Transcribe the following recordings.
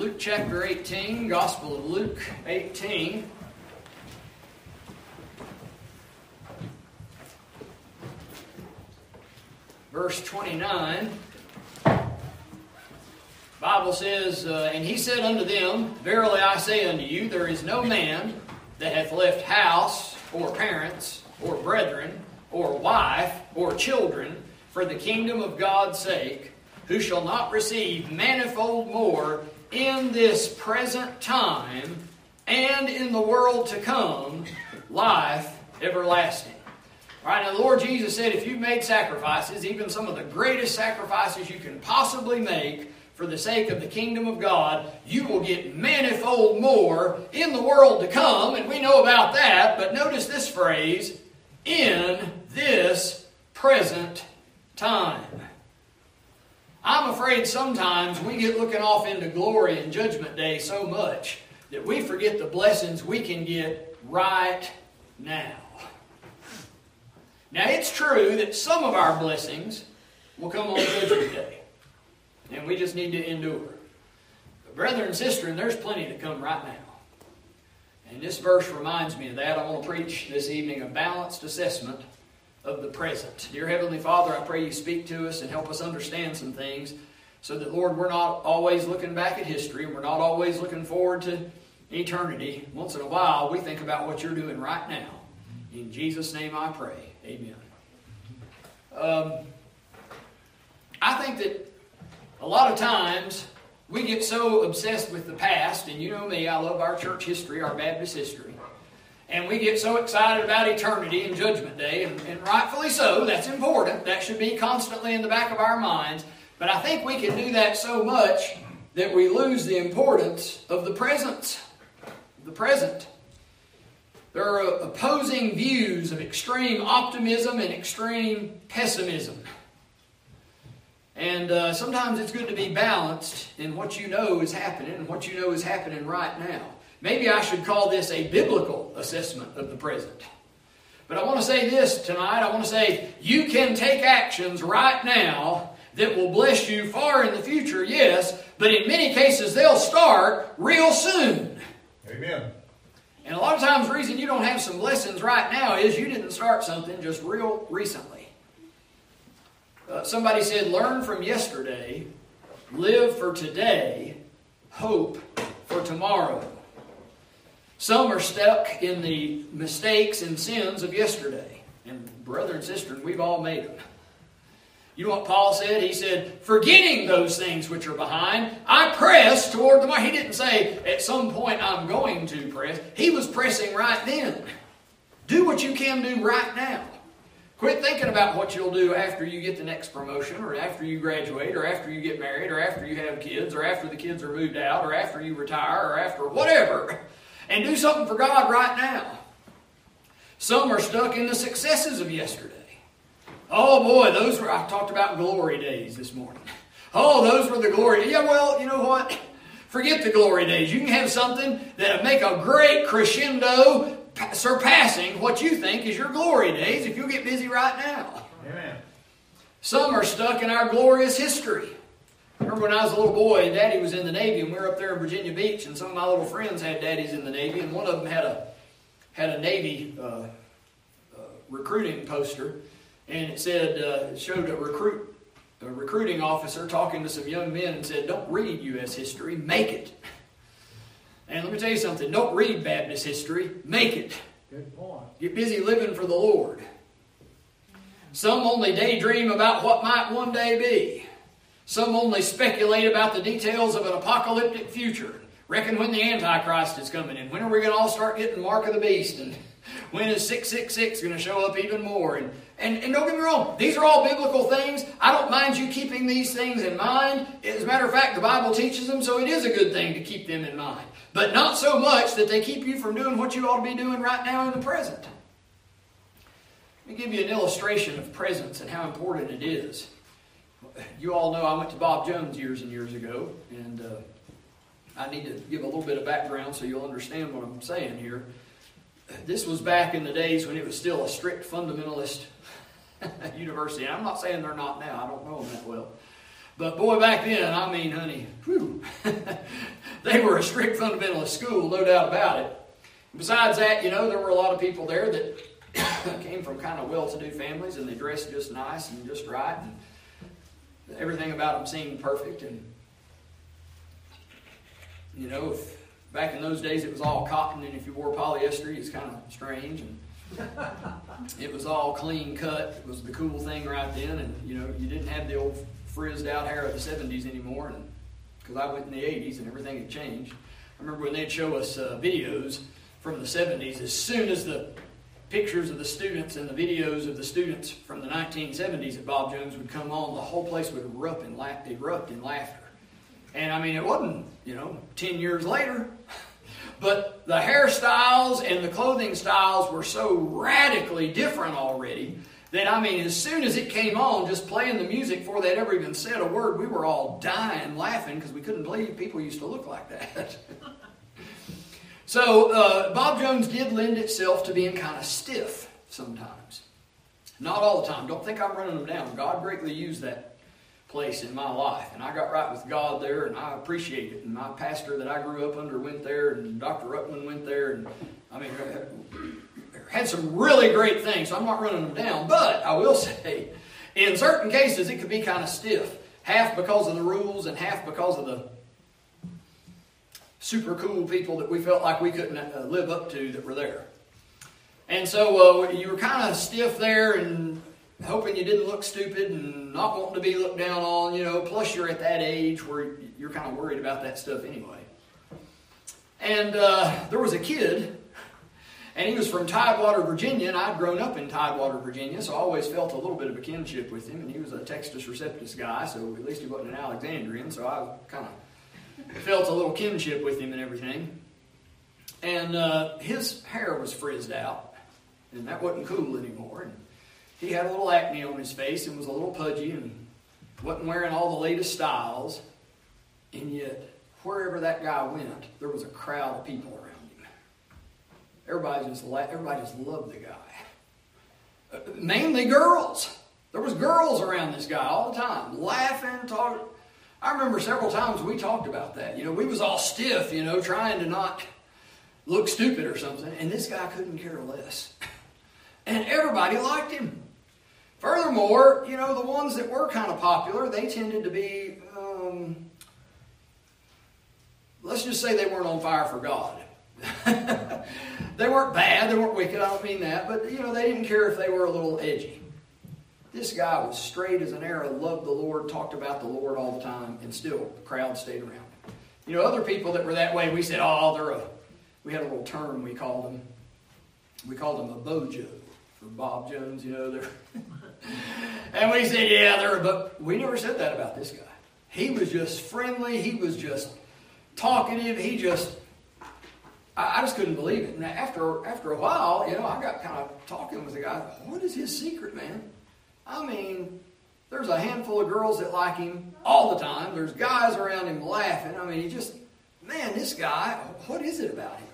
Luke chapter 18, Gospel of Luke 18. Verse 29. Bible says, uh, And he said unto them, Verily I say unto you, there is no man that hath left house, or parents, or brethren, or wife, or children, for the kingdom of God's sake, who shall not receive manifold more in this present time and in the world to come life everlasting. All right, now the Lord Jesus said, if you've made sacrifices, even some of the greatest sacrifices you can possibly make for the sake of the kingdom of God, you will get manifold more in the world to come, and we know about that. But notice this phrase in this present time. I'm afraid sometimes we get looking off into glory and judgment day so much that we forget the blessings we can get right now. Now, it's true that some of our blessings will come on Judgment Day, and we just need to endure. But, brother and sister, there's plenty to come right now. And this verse reminds me of that. I want to preach this evening a balanced assessment of the present. Dear Heavenly Father, I pray you speak to us and help us understand some things so that, Lord, we're not always looking back at history and we're not always looking forward to eternity. Once in a while, we think about what you're doing right now. In Jesus' name I pray. Amen. Um, I think that a lot of times we get so obsessed with the past, and you know me, I love our church history, our Baptist history. And we get so excited about eternity and Judgment Day, and, and, rightfully so, that's important. That should be constantly in the back of our minds. But I think we can do that so much that we lose the importance of the present. The present. There are opposing views of extreme optimism and extreme pessimism. And uh, sometimes it's good to be balanced in what you know is happening and what you know is happening right now. Maybe I should call this a biblical assessment of the present. But I want to say this tonight. I want to say you can take actions right now that will bless you far in the future, yes, but in many cases they'll start real soon. Amen. And a lot of times, the reason you don't have some blessings right now is you didn't start something just real recently. Uh, somebody said, Learn from yesterday, live for today, hope for tomorrow. Some are stuck in the mistakes and sins of yesterday. And, brother and sister, we've all made them. You know what Paul said? He said, forgetting those things which are behind, I press toward the mark. He didn't say, at some point I'm going to press. He was pressing right then. Do what you can do right now. Quit thinking about what you'll do after you get the next promotion, or after you graduate, or after you get married, or after you have kids, or after the kids are moved out, or after you retire, or after whatever. And do something for God right now. Some are stuck in the successes of yesterday. Oh boy, those were, I talked about glory days this morning. Oh, those were the glory. Yeah, well, you know what? Forget the glory days. You can have something that'll make a great crescendo surpassing what you think is your glory days if you'll get busy right now. Amen. Some are stuck in our glorious history. Remember when I was a little boy and Daddy was in the Navy, and we were up there in Virginia Beach, and some of my little friends had daddies in the Navy, and one of them had a had a Navy uh, uh, recruiting poster, and it said uh, showed a recruit a recruiting officer talking to some young men and said, "Don't read U.S. history, make it." And let me tell you something: don't read Baptist history, make it. Good point. Get busy living for the Lord. Some only daydream about what might one day be. Some only speculate about the details of an apocalyptic future. Reckon when the Antichrist is coming and when are we going to all start getting mark of the beast and when is 666 going to show up even more? And, and, and don't get me wrong, these are all biblical things. I don't mind you keeping these things in mind. As a matter of fact, the Bible teaches them, so it is a good thing to keep them in mind. But not so much that they keep you from doing what you ought to be doing right now in the present. Let me give you an illustration of presence and how important it is. You all know I went to Bob Jones years and years ago, and uh, I need to give a little bit of background so you'll understand what I'm saying here this was back in the days when it was still a strict fundamentalist university. I'm not saying they're not now. I don't know them that well. But boy, back then, I mean, honey, whew, they were a strict fundamentalist school, no doubt about it. Besides that, you know, there were a lot of people there that came from kind of well-to-do families, and they dressed just nice and just right, and everything about them seemed perfect. And you know, if back in those days it was all cotton, and if you wore polyester, it's kind of strange. And it was all clean cut. It was the cool thing right then, and you know, you didn't have the old frizzed out hair of the '70s anymore. And because I went in the '80s, and everything had changed. I remember when they'd show us uh, videos from the 70s, as soon as the pictures of the students and the videos of the students from the 1970s at Bob Jones would come on, the whole place would erupt in, la- erupt in laughter. And I mean, it wasn't, you know, 10 years later, but the hairstyles and the clothing styles were so radically different already that, I mean, as soon as it came on, just playing the music before they'd ever even said a word, we were all dying laughing because we couldn't believe people used to look like that. So uh, Bob Jones did lend itself to being kind of stiff sometimes. Not all the time. Don't think I'm running them down. God greatly used that place in my life. And I got right with God there, and I appreciate it. And my pastor that I grew up under went there, and Dr. Ruckman went there. And I mean, had some really great things. So I'm not running them down. But I will say, in certain cases, it could be kind of stiff. Half because of the rules, and half because of the super cool people that we felt like we couldn't uh, live up to that were there. And so uh, you were kind of stiff there and hoping you didn't look stupid and not wanting to be looked down on, you know. Plus, you're at that age where you're kind of worried about that stuff anyway. And uh, there was a kid, and he was from Tidewater, Virginia, and I'd grown up in Tidewater, Virginia, so I always felt a little bit of a kinship with him. And he was a Textus Receptus guy, so at least he wasn't an Alexandrian, so I kind of felt a little kinship with him and everything. And uh, his hair was frizzed out, and that wasn't cool anymore. And he had a little acne on his face and was a little pudgy and wasn't wearing all the latest styles. And yet, wherever that guy went, there was a crowd of people around him. Everybody just, everybody just loved the guy. Uh, mainly girls. There was girls around this guy all the time, laughing, talking. I remember several times we talked about that. You know, we was all stiff, you know, trying to not look stupid or something, and this guy couldn't care less. And everybody liked him. Furthermore, you know, the ones that were kind of popular, they tended to be, um, let's just say they weren't on fire for God. they weren't bad, they weren't wicked, I don't mean that, but, you know, they didn't care if they were a little edgy. This guy was straight as an arrow, loved the Lord, talked about the Lord all the time, and still the crowd stayed around. You know, other people that were that way, we said, oh, they're a, we had a little term we called them. We called them a bojo for Bob Jones, you know. They're and we said, yeah, they're a, but we never said that about this guy. He was just friendly. He was just talkative. He just, I just couldn't believe it. And after, after a while, you know, I got kind of talking with the guy. What is his secret, man? I mean, there's a handful of girls that like him all the time. There's guys around him laughing. I mean, he just, man, this guy, what is it about him?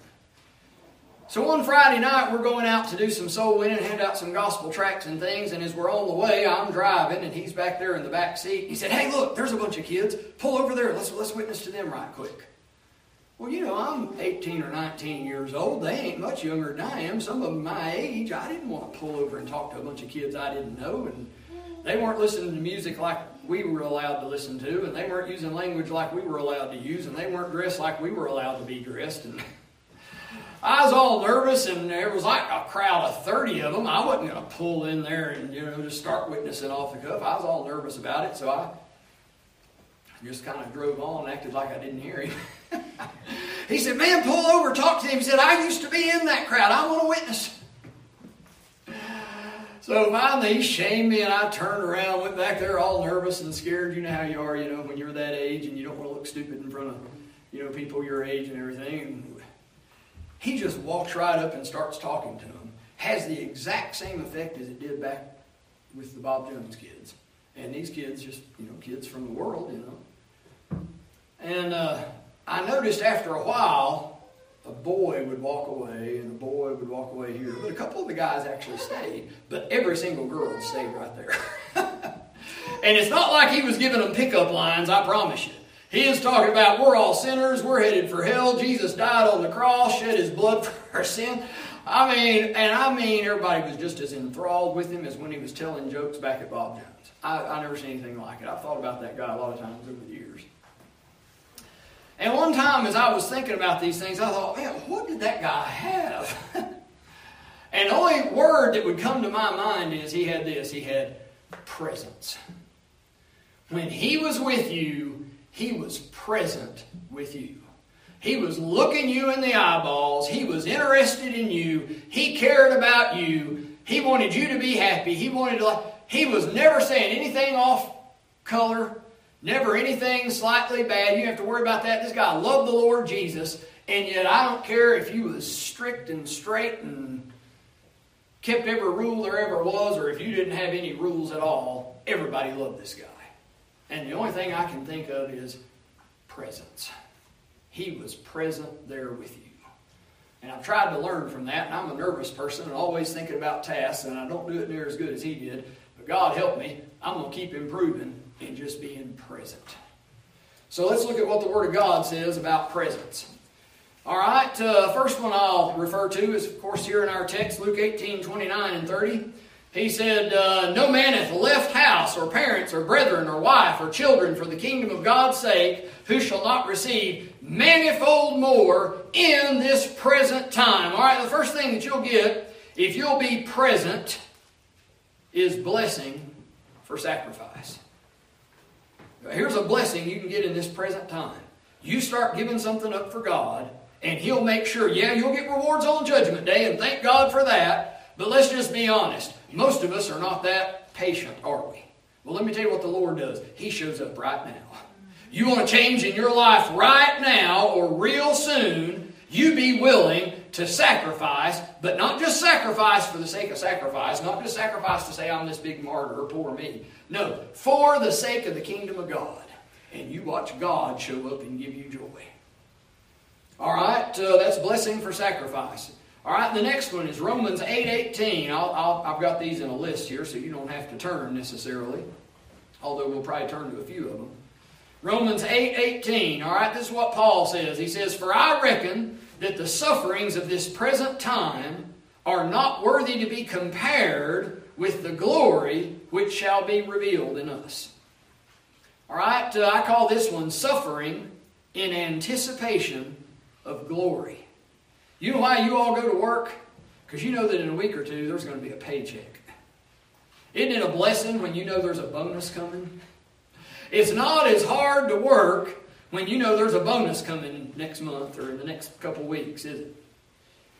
So one Friday night, we're going out to do some soul winning, hand out some gospel tracts and things. And as we're on the way, I'm driving, and he's back there in the back seat. He said, "Hey, look, there's a bunch of kids. Pull over there. Let's let's witness to them right quick." Well, you know, I'm 18 or 19 years old. They ain't much younger than I am. Some of them my age. I didn't want to pull over and talk to a bunch of kids I didn't know. And they weren't listening to music like we were allowed to listen to. And they weren't using language like we were allowed to use. And they weren't dressed like we were allowed to be dressed. And I was all nervous. And there was like a crowd of 30 of them. I wasn't going to pull in there and, you know, just start witnessing off the cuff. I was all nervous about it. So I just kind of drove on and acted like I didn't hear him. he said, Man, pull over, talk to him. He said, I used to be in that crowd. I want to witness. So finally, he shamed me, and I turned around, went back there all nervous and scared. You know how you are, you know, when you're that age and you don't want to look stupid in front of, you know, people your age and everything. And he just walks right up and starts talking to them. Has the exact same effect as it did back with the Bob Jones kids. And these kids, just, you know, kids from the world, you know. And uh, I noticed after a while, a boy would walk away and a boy would walk away here. But a couple of the guys actually stayed, but every single girl stayed right there. and it's not like he was giving them pickup lines, I promise you. He is talking about we're all sinners, we're headed for hell. Jesus died on the cross, shed his blood for our sin. I mean, and I mean, everybody was just as enthralled with him as when he was telling jokes back at Bob Jones. I, I never seen anything like it. I've thought about that guy a lot of times over the years. And one time, as I was thinking about these things, I thought, man, what did that guy have? and the only word that would come to my mind is he had this he had presence. When he was with you, he was present with you. He was looking you in the eyeballs. He was interested in you. He cared about you. He wanted you to be happy. He wanted to. He was never saying anything off color. Never anything slightly bad. You have to worry about that. This guy loved the Lord Jesus, and yet I don't care if you was strict and straight and kept every rule there ever was, or if you didn't have any rules at all. Everybody loved this guy. And the only thing I can think of is presence. He was present there with you. And I've tried to learn from that, and I'm a nervous person and always thinking about tasks, and I don't do it near as good as he did. But God help me, I'm going to keep improving and just being present. So let's look at what the Word of God says about presence. All right, uh, first one I'll refer to is, of course, here in our text, Luke 18 29 and 30. He said, uh, No man hath left house, or parents, or brethren, or wife, or children for the kingdom of God's sake, who shall not receive manifold more in this present time. All right, the first thing that you'll get, if you'll be present, is blessing for sacrifice. Here's a blessing you can get in this present time. You start giving something up for God, and He'll make sure, yeah, you'll get rewards on Judgment Day, and thank God for that. But let's just be honest. Most of us are not that patient, are we? Well, let me tell you what the Lord does. He shows up right now. You want to change in your life right now or real soon, you be willing to sacrifice, but not just sacrifice for the sake of sacrifice, not just sacrifice to say, I'm this big martyr, poor me. No, for the sake of the kingdom of God. And you watch God show up and give you joy. All right, uh, that's blessing for sacrifice. All right, the next one is Romans 8 18. I'll, I'll, I've got these in a list here, so you don't have to turn necessarily, although we'll probably turn to a few of them. Romans 8 18. All right, this is what Paul says. He says, For I reckon that the sufferings of this present time are not worthy to be compared with the glory which shall be revealed in us. All right, uh, I call this one suffering in anticipation of glory. You know why you all go to work? Because you know that in a week or two there's going to be a paycheck. Isn't it a blessing when you know there's a bonus coming? It's not as hard to work when you know there's a bonus coming next month or in the next couple weeks, is it?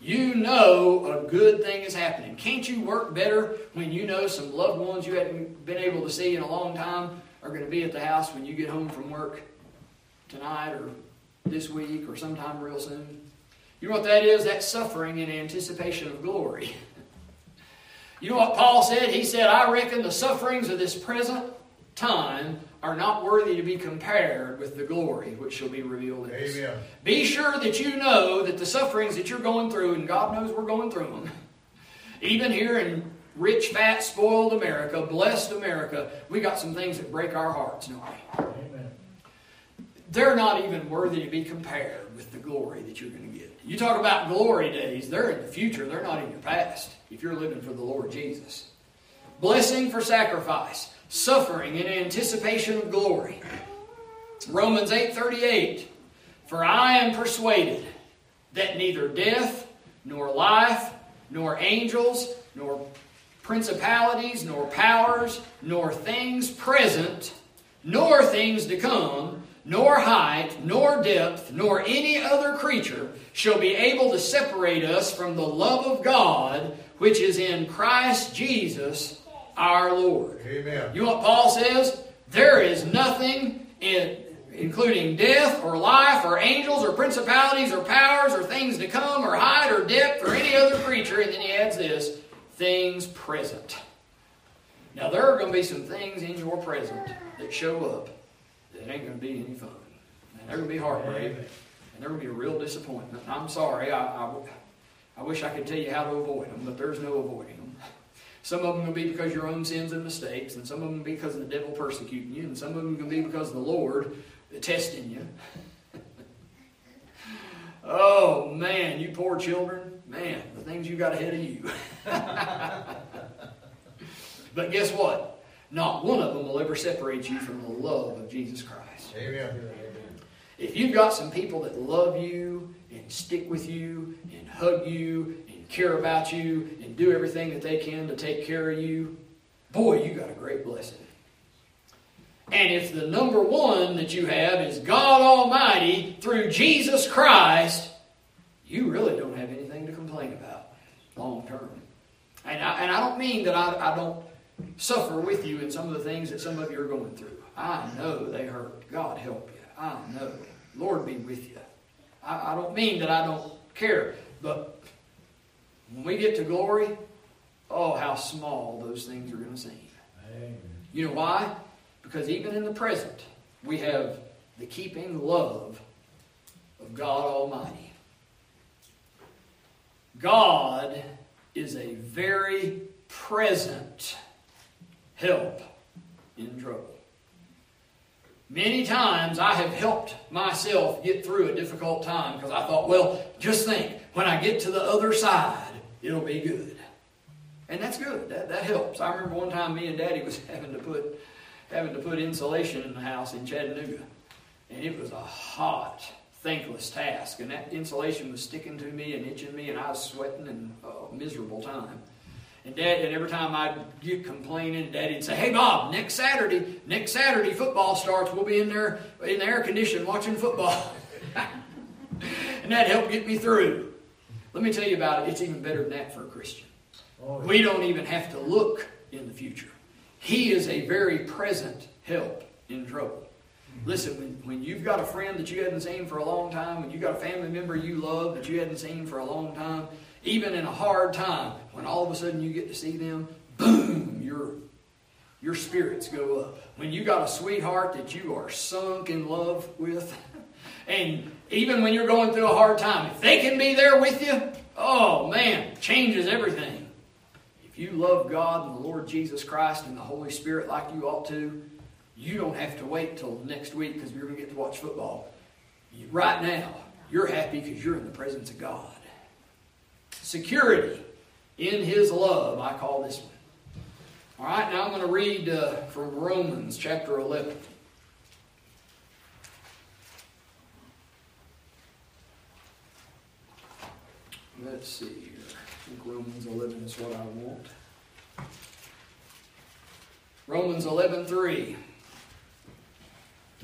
You know a good thing is happening. Can't you work better when you know some loved ones you haven't been able to see in a long time are going to be at the house when you get home from work tonight or this week or sometime real soon? You know what that is? That's suffering in anticipation of glory. you know what Paul said? He said, I reckon the sufferings of this present time are not worthy to be compared with the glory which shall be revealed in us. Amen. Be sure that you know that the sufferings that you're going through, and God knows we're going through them, even here in rich, fat, spoiled America, blessed America, we got some things that break our hearts, don't we? Amen. They're not even worthy to be compared with the glory that you're going to get. You talk about glory days, they're in the future, they're not in your past if you're living for the Lord Jesus. Blessing for sacrifice suffering in anticipation of glory. Romans 8:38 For I am persuaded that neither death nor life nor angels nor principalities nor powers nor things present nor things to come nor height nor depth nor any other creature shall be able to separate us from the love of God which is in Christ Jesus our Lord. Amen. You know what Paul says? There is nothing in including death or life or angels or principalities or powers or things to come or height or depth or any other creature. And then he adds this things present. Now, there are going to be some things in your present that show up that ain't going to be any fun. And they're going to be heartbreak. And they're going to be a real disappointment. I'm sorry. I, I, I wish I could tell you how to avoid them, but there's no avoiding. Some of them will be because of your own sins and mistakes, and some of them will be because of the devil persecuting you, and some of them will be because of the Lord testing you. oh, man, you poor children. Man, the things you got ahead of you. but guess what? Not one of them will ever separate you from the love of Jesus Christ. Amen. If you've got some people that love you and stick with you and hug you care about you and do everything that they can to take care of you, boy, you got a great blessing. And if the number one that you have is God Almighty through Jesus Christ, you really don't have anything to complain about long term. And I, and I don't mean that I, I don't suffer with you in some of the things that some of you are going through. I know they hurt. God help you. I know. Lord be with you. I, I don't mean that I don't care, but when we get to glory, oh, how small those things are going to seem. Amen. You know why? Because even in the present, we have the keeping love of God Almighty. God is a very present help in trouble. Many times I have helped myself get through a difficult time because I thought, well, just think, when I get to the other side, it'll be good. And that's good. That, that helps. I remember one time me and Daddy was having to put having to put insulation in the house in Chattanooga. And it was a hot, thankless task. And that insulation was sticking to me and itching me, and I was sweating and a miserable time. And Dad, and every time I'd get complaining, Daddy'd say, "Hey Bob, next Saturday, next Saturday football starts. We'll be in there in the air condition watching football." and that helped get me through. Let me tell you about it. It's even better than that for a Christian. Oh, yeah. We don't even have to look in the future. He is a very present help in trouble. Mm-hmm. Listen, when, when you've got a friend that you hadn't seen for a long time, when you've got a family member you love that you hadn't seen for a long time, even in a hard time, when all of a sudden you get to see them, boom, your, your spirits go up. When you got a sweetheart that you are sunk in love with, and even when you're going through a hard time, if they can be there with you, oh man, changes everything. If you love God and the Lord Jesus Christ and the Holy Spirit like you ought to, you don't have to wait till next week because you're going to get to watch football. Right now, you're happy because you're in the presence of God. Security in His love, I call this one. All right, now I'm going to read uh, from Romans chapter 11. Let's see I think Romans 11 is what I want. Romans 11:3.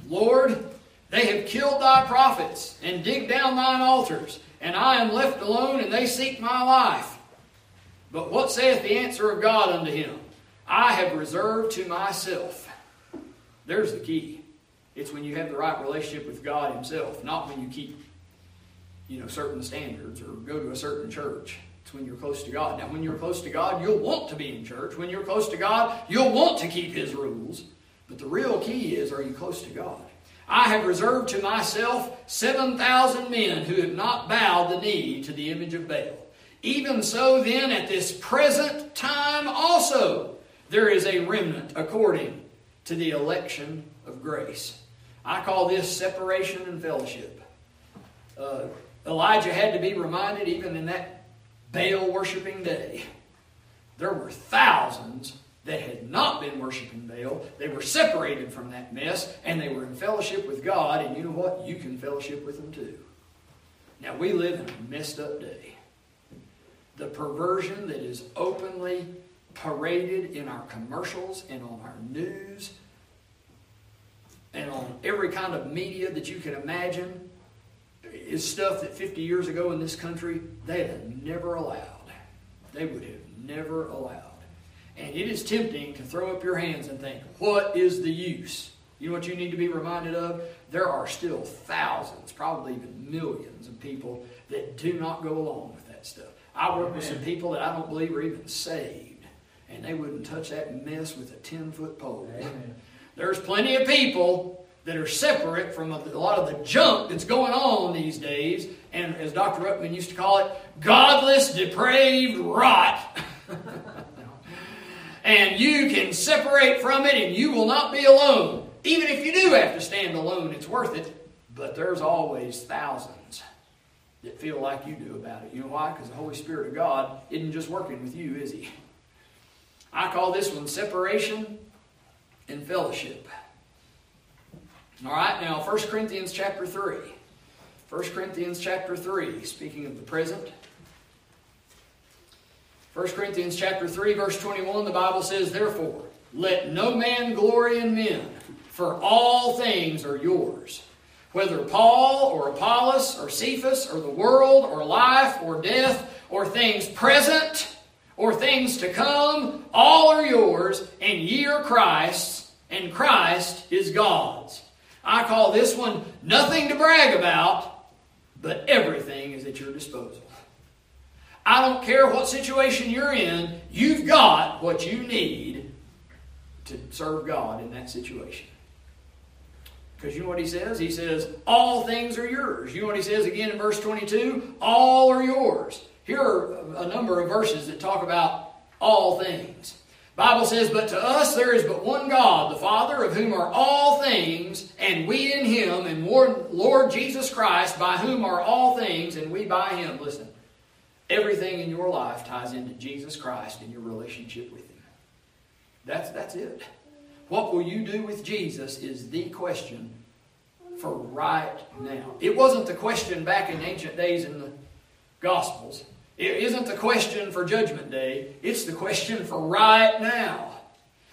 Lord, they have killed thy prophets and digged down thine altars, and I am left alone, and they seek my life. But what saith the answer of God unto him? I have reserved to myself. There's the key. It's when you have the right relationship with God Himself, not when you keep, you know, certain standards or go to a certain church. It's when you're close to God. Now, when you're close to God, you'll want to be in church. When you're close to God, you'll want to keep His rules. But the real key is are you close to God? I have reserved to myself 7,000 men who have not bowed the knee to the image of Baal. Even so, then, at this present time also, there is a remnant according to the election of grace. I call this separation and fellowship. Uh, Elijah had to be reminded, even in that Baal worshiping day, there were thousands that had not been worshiping Baal. They were separated from that mess and they were in fellowship with God. And you know what? You can fellowship with them too. Now, we live in a messed up day. The perversion that is openly paraded in our commercials and on our news and on every kind of media that you can imagine is stuff that 50 years ago in this country they had never allowed. They would have never allowed. And it is tempting to throw up your hands and think, what is the use? You know what you need to be reminded of? There are still thousands, probably even millions of people that do not go along with that stuff. I work Amen. with some people that I don't believe are even saved, and they wouldn't touch that mess with a 10 foot pole. Amen. There's plenty of people that are separate from a, lot of the junk that's going on these days, and as Dr. Ruckman used to call it, godless, depraved rot. and you can separate from it, and you will not be alone. Even if you do have to stand alone, it's worth it. But there's always thousands that feel like you do about it. You know why? Because the Holy Spirit of God isn't just working with you, is He? I call this one separation and fellowship. All right, now 1 Corinthians chapter 3. 1 Corinthians chapter 3, speaking of the present. 1 Corinthians chapter 3, verse 21, the Bible says, Therefore, let no man glory in men, for all things are yours. Whether Paul or Apollos or Cephas or the world or life or death or things present or things to come, all are yours, and ye are Christ's, and Christ is God's. I call this one nothing to brag about, but everything is at your disposal. I don't care what situation you're in, you've got what you need to serve God in that situation. Because you know what he says? He says, All things are yours. You know what he says again in verse 22? All are yours. Here are a number of verses that talk about all things. Bible says, But to us there is but one God, the Father, of whom are all things, and we in him, and Lord Jesus Christ, by whom are all things, and we by him. Listen, Everything in your life ties into Jesus Christ and your relationship with Him. That's, that's it. What will you do with Jesus is the question for right now. It wasn't the question back in ancient days in the Gospels. It isn't the question for Judgment Day. It's the question for right now.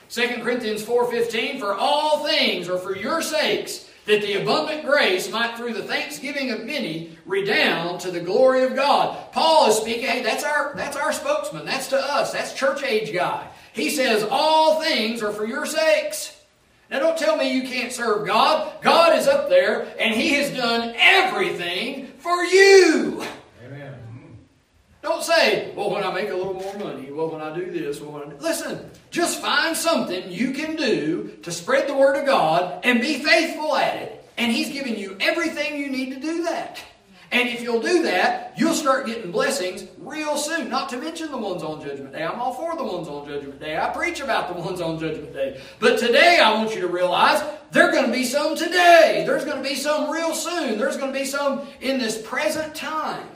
2 Corinthians 4.15, For all things are for your sakes, that the abundant grace might through the thanksgiving of many redound to the glory of God. Paul is speaking, hey, that's our that's our spokesman. That's to us. That's church age guy. He says, all things are for your sakes. Now don't tell me you can't serve God. God is up there and He has done everything for you. Don't say, well, when I make a little more money, well, when I do this, well, when I do... Listen, just find something you can do to spread the Word of God and be faithful at it. And He's giving you everything you need to do that. And if you'll do that, you'll start getting blessings real soon. Not to mention the ones on Judgment Day. I'm all for the ones on Judgment Day. I preach about the ones on Judgment Day. But today, I want you to realize there are going to be some today. There's going to be some real soon. There's going to be some in this present time.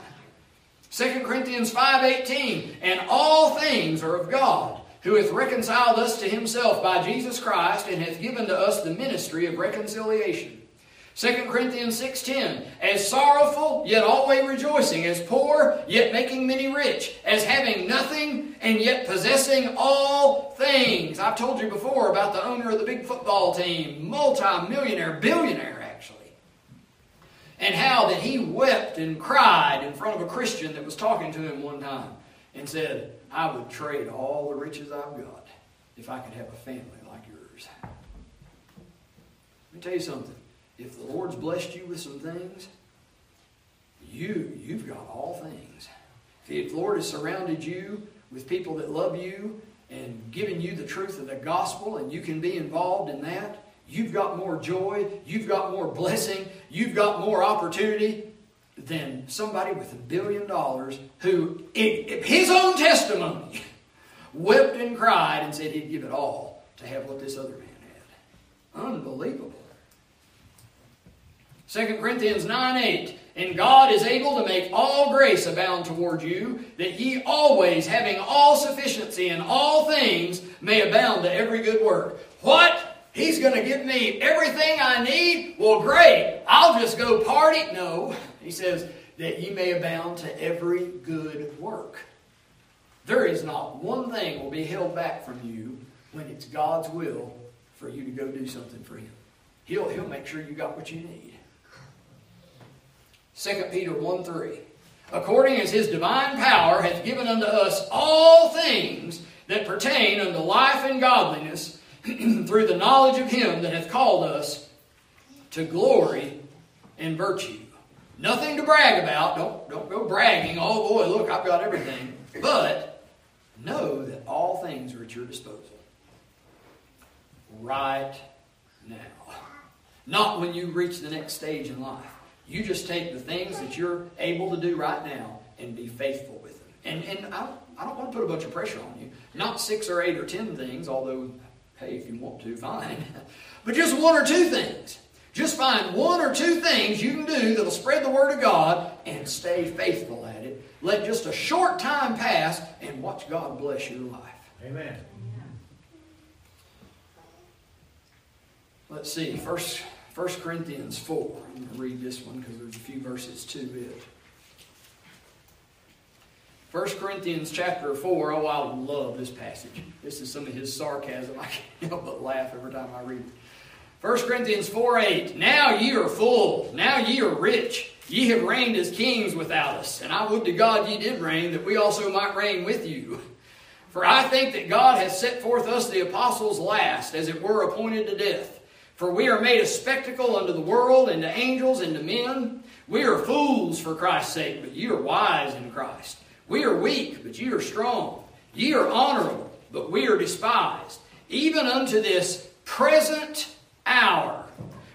2 Corinthians 5.18 And all things are of God who hath reconciled us to himself by Jesus Christ and hath given to us the ministry of reconciliation. 2 Corinthians 6.10 As sorrowful, yet always rejoicing, as poor, yet making many rich, as having nothing, and yet possessing all things. I've told you before about the owner of the big football team, multi-millionaire, billionaire and how that he wept and cried in front of a Christian that was talking to him one time and said, I would trade all the riches I've got if I could have a family like yours. Let me tell you something. If the Lord's blessed you with some things, you, you've got all things. If the Lord has surrounded you with people that love you and given you the truth of the gospel and you can be involved in that, you've got more joy, you've got more blessing, you've got more opportunity than somebody with a billion dollars who, in his own testimony, wept and cried and said he'd give it all to have what this other man had. Unbelievable. 2 Corinthians 9 8. And God is able to make all grace abound toward you, that ye always, having all sufficiency in all things, may abound to every good work. What? He's going to give me everything I need? Well, great. I'll just go party. No. He says, that ye may abound to every good work. There is not one thing will be held back from you when it's God's will for you to go do something for Him. He'll, he'll make sure you got what you need. 2 Peter 1 3. According as his divine power hath given unto us all things that pertain unto life and godliness through the knowledge of him that hath called us to glory and virtue. Nothing to brag about. Don't, don't go bragging, oh boy, look, I've got everything. But know that all things are at your disposal. Right now. Not when you reach the next stage in life. You just take the things that you're able to do right now and be faithful with them. And, and I, I don't want to put a bunch of pressure on you. Not six or eight or ten things, although Hey, if you want to, fine. but just one or two things. Just find one or two things you can do that'll spread the Word of God and stay faithful at it. Let just a short time pass and watch God bless your life. Amen. Let's see, First, First Corinthians 4. I'm going to read this one because there's a few verses to it. 1 Corinthians chapter 4. Oh, I love this passage. This is some of his sarcasm. I can't help but laugh every time I read it. 1 Corinthians 4 8. Now ye are full, now ye are rich. Ye have reigned as kings without us. And I would to God ye did reign, that we also might reign with you. For I think that God hath set forth us the apostles last, as it were appointed to death. For we are made a spectacle unto the world, and to angels, and to men. We are fools for Christ's sake, but ye are wise in Christ. We are weak, but ye are strong. Ye are honorable, but we are despised. Even unto this present hour.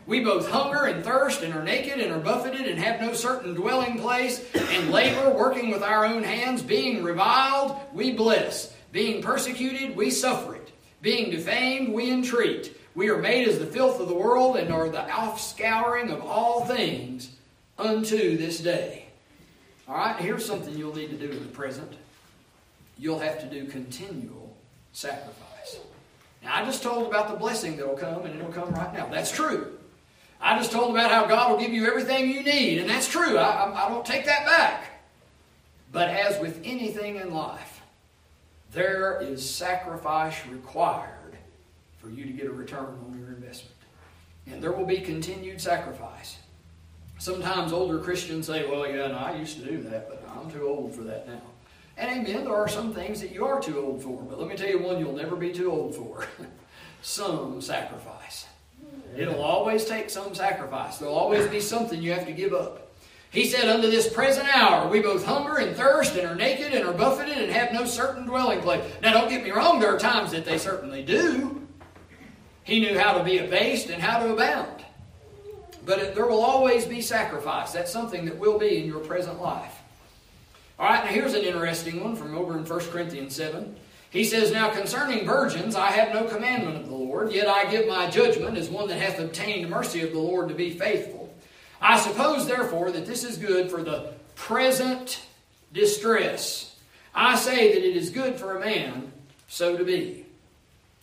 We both hunger and thirst and are naked and are buffeted and have no certain dwelling place and labor, working with our own hands, being reviled, we bless. Being persecuted, we suffer it. Being defamed, we entreat. We are made as the filth of the world and are the offscouring of all things unto this day. All right, here's something you'll need to do in the present. You'll have to do continual sacrifice. Now, I just told about the blessing that will come, and it'll come right now. That's true. I just told about how God will give you everything you need, and that's true. I, I, I don't take that back. But as with anything in life, there is sacrifice required for you to get a return on your investment. And there will be continued sacrifice. Sometimes older Christians say, well, yeah, no, I used to do that, but I'm too old for that now. And amen, there are some things that you are too old for, but let me tell you one you'll never be too old for some sacrifice. It'll always take some sacrifice. There'll always be something you have to give up. He said, Unto this present hour we both hunger and thirst and are naked and are buffeted and have no certain dwelling place. Now, don't get me wrong, there are times that they certainly do. He knew how to be abased and how to abound. But there will always be sacrifice. That's something that will be in your present life. All right, now here's an interesting one from over in 1 Corinthians 7. He says, Now concerning virgins, I have no commandment of the Lord, yet I give my judgment as one that hath obtained mercy of the Lord to be faithful. I suppose, therefore, that this is good for the present distress. I say that it is good for a man so to be.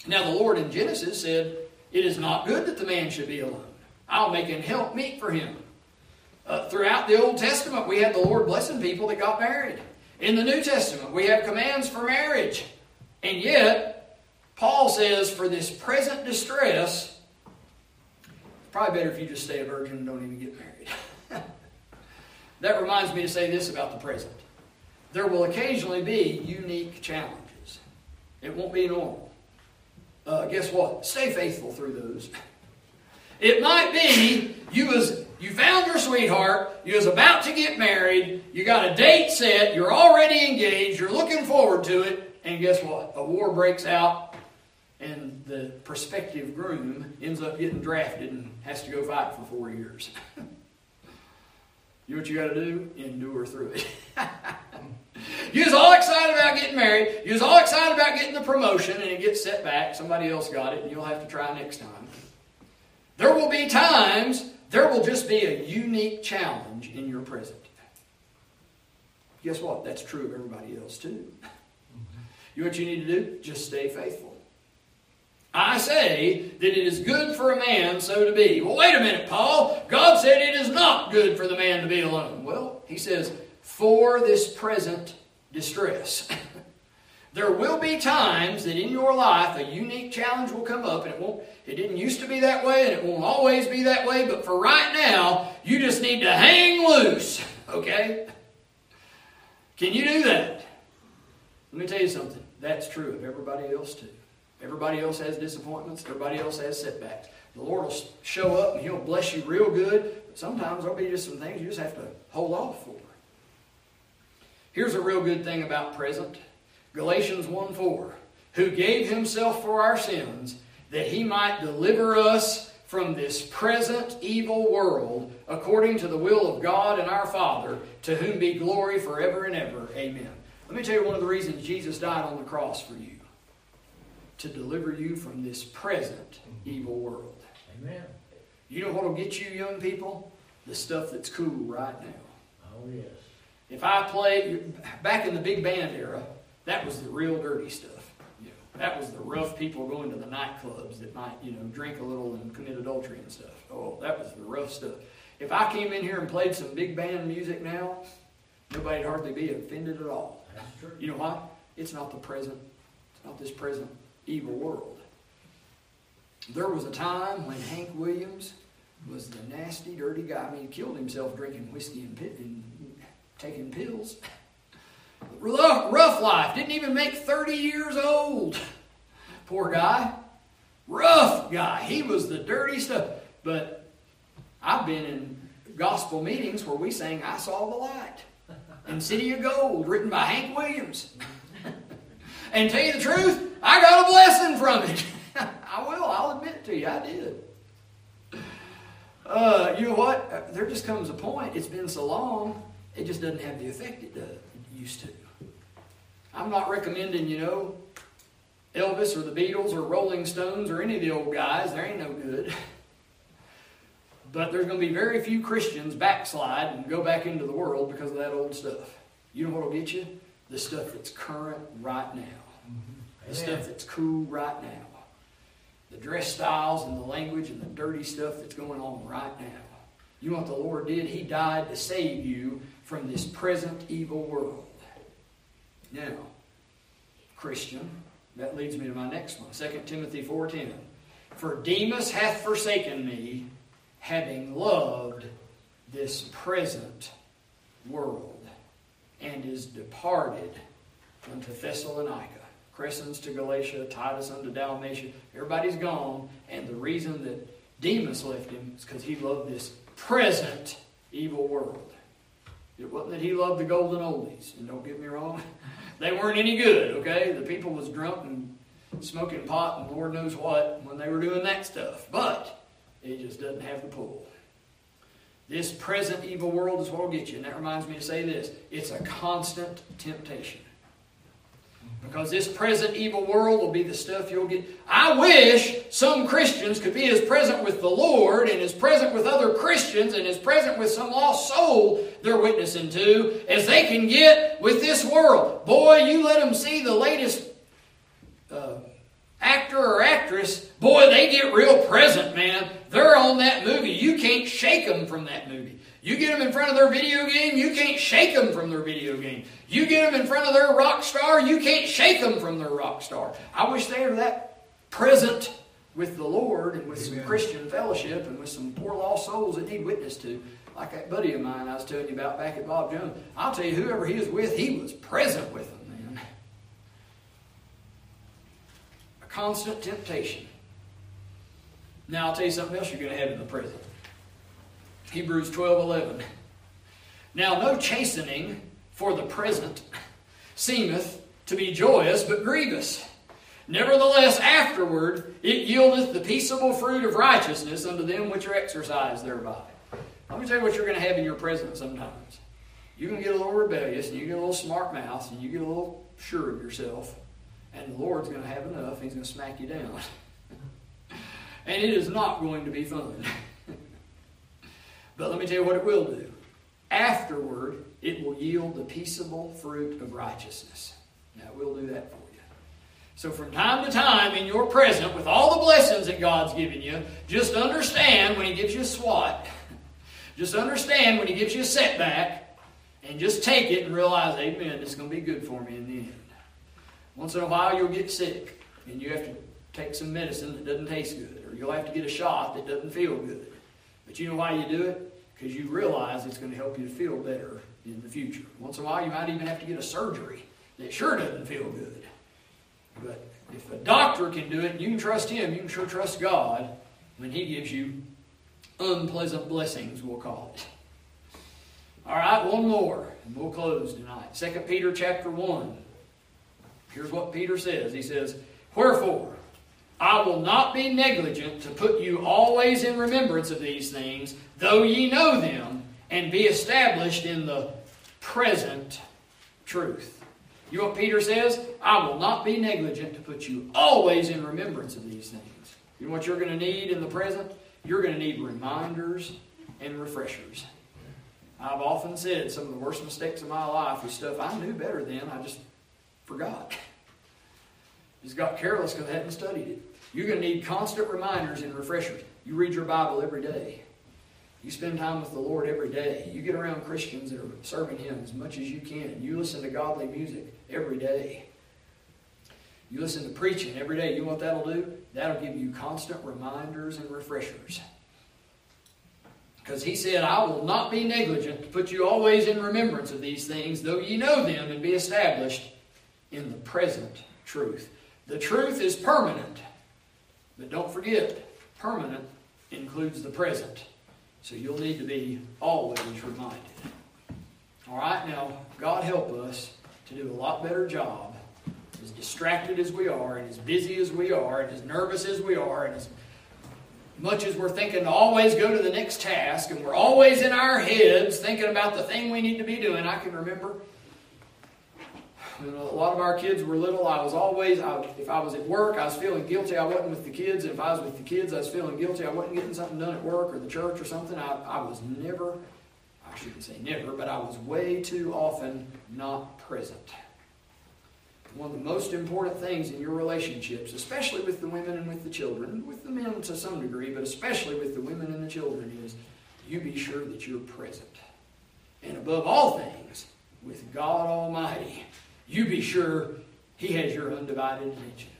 Now, the Lord in Genesis said, It is not good that the man should be alone. I'll make an help meet for him. Uh, throughout the Old Testament, we had the Lord blessing people that got married. In the New Testament, we have commands for marriage. And yet, Paul says, for this present distress, probably better if you just stay a virgin and don't even get married. that reminds me to say this about the present. There will occasionally be unique challenges. It won't be normal. Uh, guess what? Stay faithful through those. It might be you was you found your sweetheart, you was about to get married, you got a date set, you're already engaged, you're looking forward to it, and guess what? A war breaks out and the prospective groom ends up getting drafted and has to go fight for four years. you know what you got to do? Endure through it. you was all excited about getting married. You was all excited about getting the promotion, and it gets set back. Somebody else got it, and you'll have to try next time. There will be times there will just be a unique challenge in your present. Guess what? That's true of everybody else too. You know what you need to do? Just stay faithful. I say that it is good for a man so to be. Well, wait a minute, Paul. God said it is not good for the man to be alone. Well, he says, for this present distress. There will be times that in your life a unique challenge will come up, and it won't. It didn't used to be that way, and it won't always be that way. But for right now, you just need to hang loose. Okay? Can you do that? Let me tell you something. That's true of everybody else too. Everybody else has disappointments. Everybody else has setbacks. The Lord will show up and He'll bless you real good. But sometimes there'll be just some things you just have to hold off for. Here's a real good thing about present. Galatians 1 4, who gave himself for our sins, that he might deliver us from this present evil world, according to the will of God and our Father, to whom be glory forever and ever. Amen. Let me tell you one of the reasons Jesus died on the cross for you. to deliver you from this present evil world. Amen. You know what will get you, young people? The stuff that's cool right now. Oh, yes. If I played back in the big band era, that was the real dirty stuff. You know, that was the rough people going to the nightclubs that might, you know, drink a little and commit adultery and stuff. Oh, that was the rough stuff. If I came in here and played some big band music now, nobody'd hardly be offended at all. That's true. You know why? It's not the present. It's not this present evil world. There was a time when Hank Williams was the nasty, dirty guy. I mean, he killed himself drinking whiskey and, pit and taking pills. Rough, life. Didn't even make 30 years old. Poor guy. Rough guy. He was the dirty stuff. But I've been in gospel meetings where we sang I Saw the Light and City of Gold, written by Hank Williams. and tell you the truth, I got a blessing from it. I will, I'll admit to you, I did. Uh, you know what? There just comes a point, it's been so long, it just doesn't have the effect it, does, used to. I'm not recommending, you know, Elvis or the Beatles or Rolling Stones or any of the old guys. There ain't no good. But there's going to be very few Christians backslide and go back into the world because of that old stuff. You know what will get you? The stuff that's current right now. Mm-hmm. The stuff that's cool right now. The dress styles and the language and the dirty stuff that's going on right now. You know what the Lord did? He died to save you from this present evil world. Now, Christian, that leads me to my next one. 2 Timothy 4.10. For Demas hath forsaken me, having loved this present world, and is departed unto Thessalonica. Crescens to Galatia, Titus unto Dalmatia. Everybody's gone, and the reason that Demas left him is because he loved this present evil world. It wasn't that he loved the golden oldies, and don't get me wrong, they weren't any good, okay? The people was drunk and smoking pot and Lord knows what when they were doing that stuff. But it just doesn't have the pull. This present evil world is what will get you. And that reminds me to say this it's a constant temptation. Because this present evil world will be the stuff you'll get. I wish some Christians could be as present with the Lord and as present with other Christians and as present with some lost soul they're witnessing to as they can get with this world. Boy, you let them see the latest uh, actor or actress, boy, they get real present, man. They're on that movie. You can't shake them from that movie. You get them in front of their video game, you can't shake them from their video game. You get them in front of their rock star, you can't shake them from their rock star. I wish they were that present with the Lord and with Amen. some Christian fellowship and with some poor lost souls that need witness to. Like that buddy of mine I was telling you about back at Bob Jones. I'll tell you, whoever he was with, he was present with them. Man. A constant temptation. Now, I'll tell you something else you're going to have in the present. Hebrews 12 11. Now, no chastening for the present seemeth to be joyous, but grievous. Nevertheless, afterward it yieldeth the peaceable fruit of righteousness unto them which are exercised thereby. Let me tell you what you're going to have in your present sometimes. You can get a little rebellious, and you get a little smart mouth, and you get a little sure of yourself and the Lord's going to have enough. and He's going to smack you down. and it is not going to be fun. But let me tell you what it will do. Afterward, it will yield the peaceable fruit of righteousness. Now, we'll do that for you. So, from time to time in your present, with all the blessings that God's given you, just understand when He gives you a swat, just understand when He gives you a setback, and just take it and realize, Amen, it's going to be good for me in the end. Once in a while, you'll get sick, and you have to take some medicine that doesn't taste good, or you'll have to get a shot that doesn't feel good. But you know why you do it? Because you realize it's going to help you to feel better in the future. Once in a while, you might even have to get a surgery that sure doesn't feel good. But if a doctor can do it, you can trust him, you can sure trust God when he gives you unpleasant blessings, we'll call it. All right, one more, and we'll close tonight. 2 Peter chapter 1. Here's what Peter says He says, Wherefore, I will not be negligent to put you always in remembrance of these things, though ye know them, and be established in the present truth. You know what Peter says? I will not be negligent to put you always in remembrance of these things. You know what you're going to need in the present? You're going to need reminders and refreshers. I've often said some of the worst mistakes of my life was stuff I knew better then, I just forgot. Just got careless because I hadn't studied it. You're going to need constant reminders and refreshers. You read your Bible every day. You spend time with the Lord every day. You get around Christians that are serving Him as much as you can. You listen to godly music every day. You listen to preaching every day. You know what that'll do? That'll give you constant reminders and refreshers. Because he said, I will not be negligent to put you always in remembrance of these things, though ye know them and be established in the present truth. The truth is permanent. But don't forget, permanent includes the present. So you'll need to be always reminded. All right, now, God help us to do a lot better job, as distracted as we are, and as busy as we are, and as nervous as we are, and as much as we're thinking to always go to the next task, and we're always in our heads thinking about the thing we need to be doing. I can remember a lot of our kids were little, I was always, I, if I was at work, I was feeling guilty I wasn't with the kids. And if I was with the kids, I was feeling guilty I wasn't getting something done at work or the church or something. I, I was never, I shouldn't say never, but I was way too often not present. One of the most important things in your relationships, especially with the women and with the children, with the men to some degree, but especially with the women and the children, is you be sure that you're present. And above all things, with God Almighty you be sure He has your undivided attention.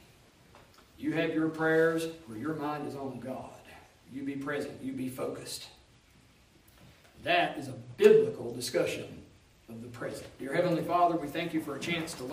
You have your prayers where your mind is on God. You be present. You be focused. That is a biblical discussion of the present. Dear Heavenly Father, we thank you for a chance to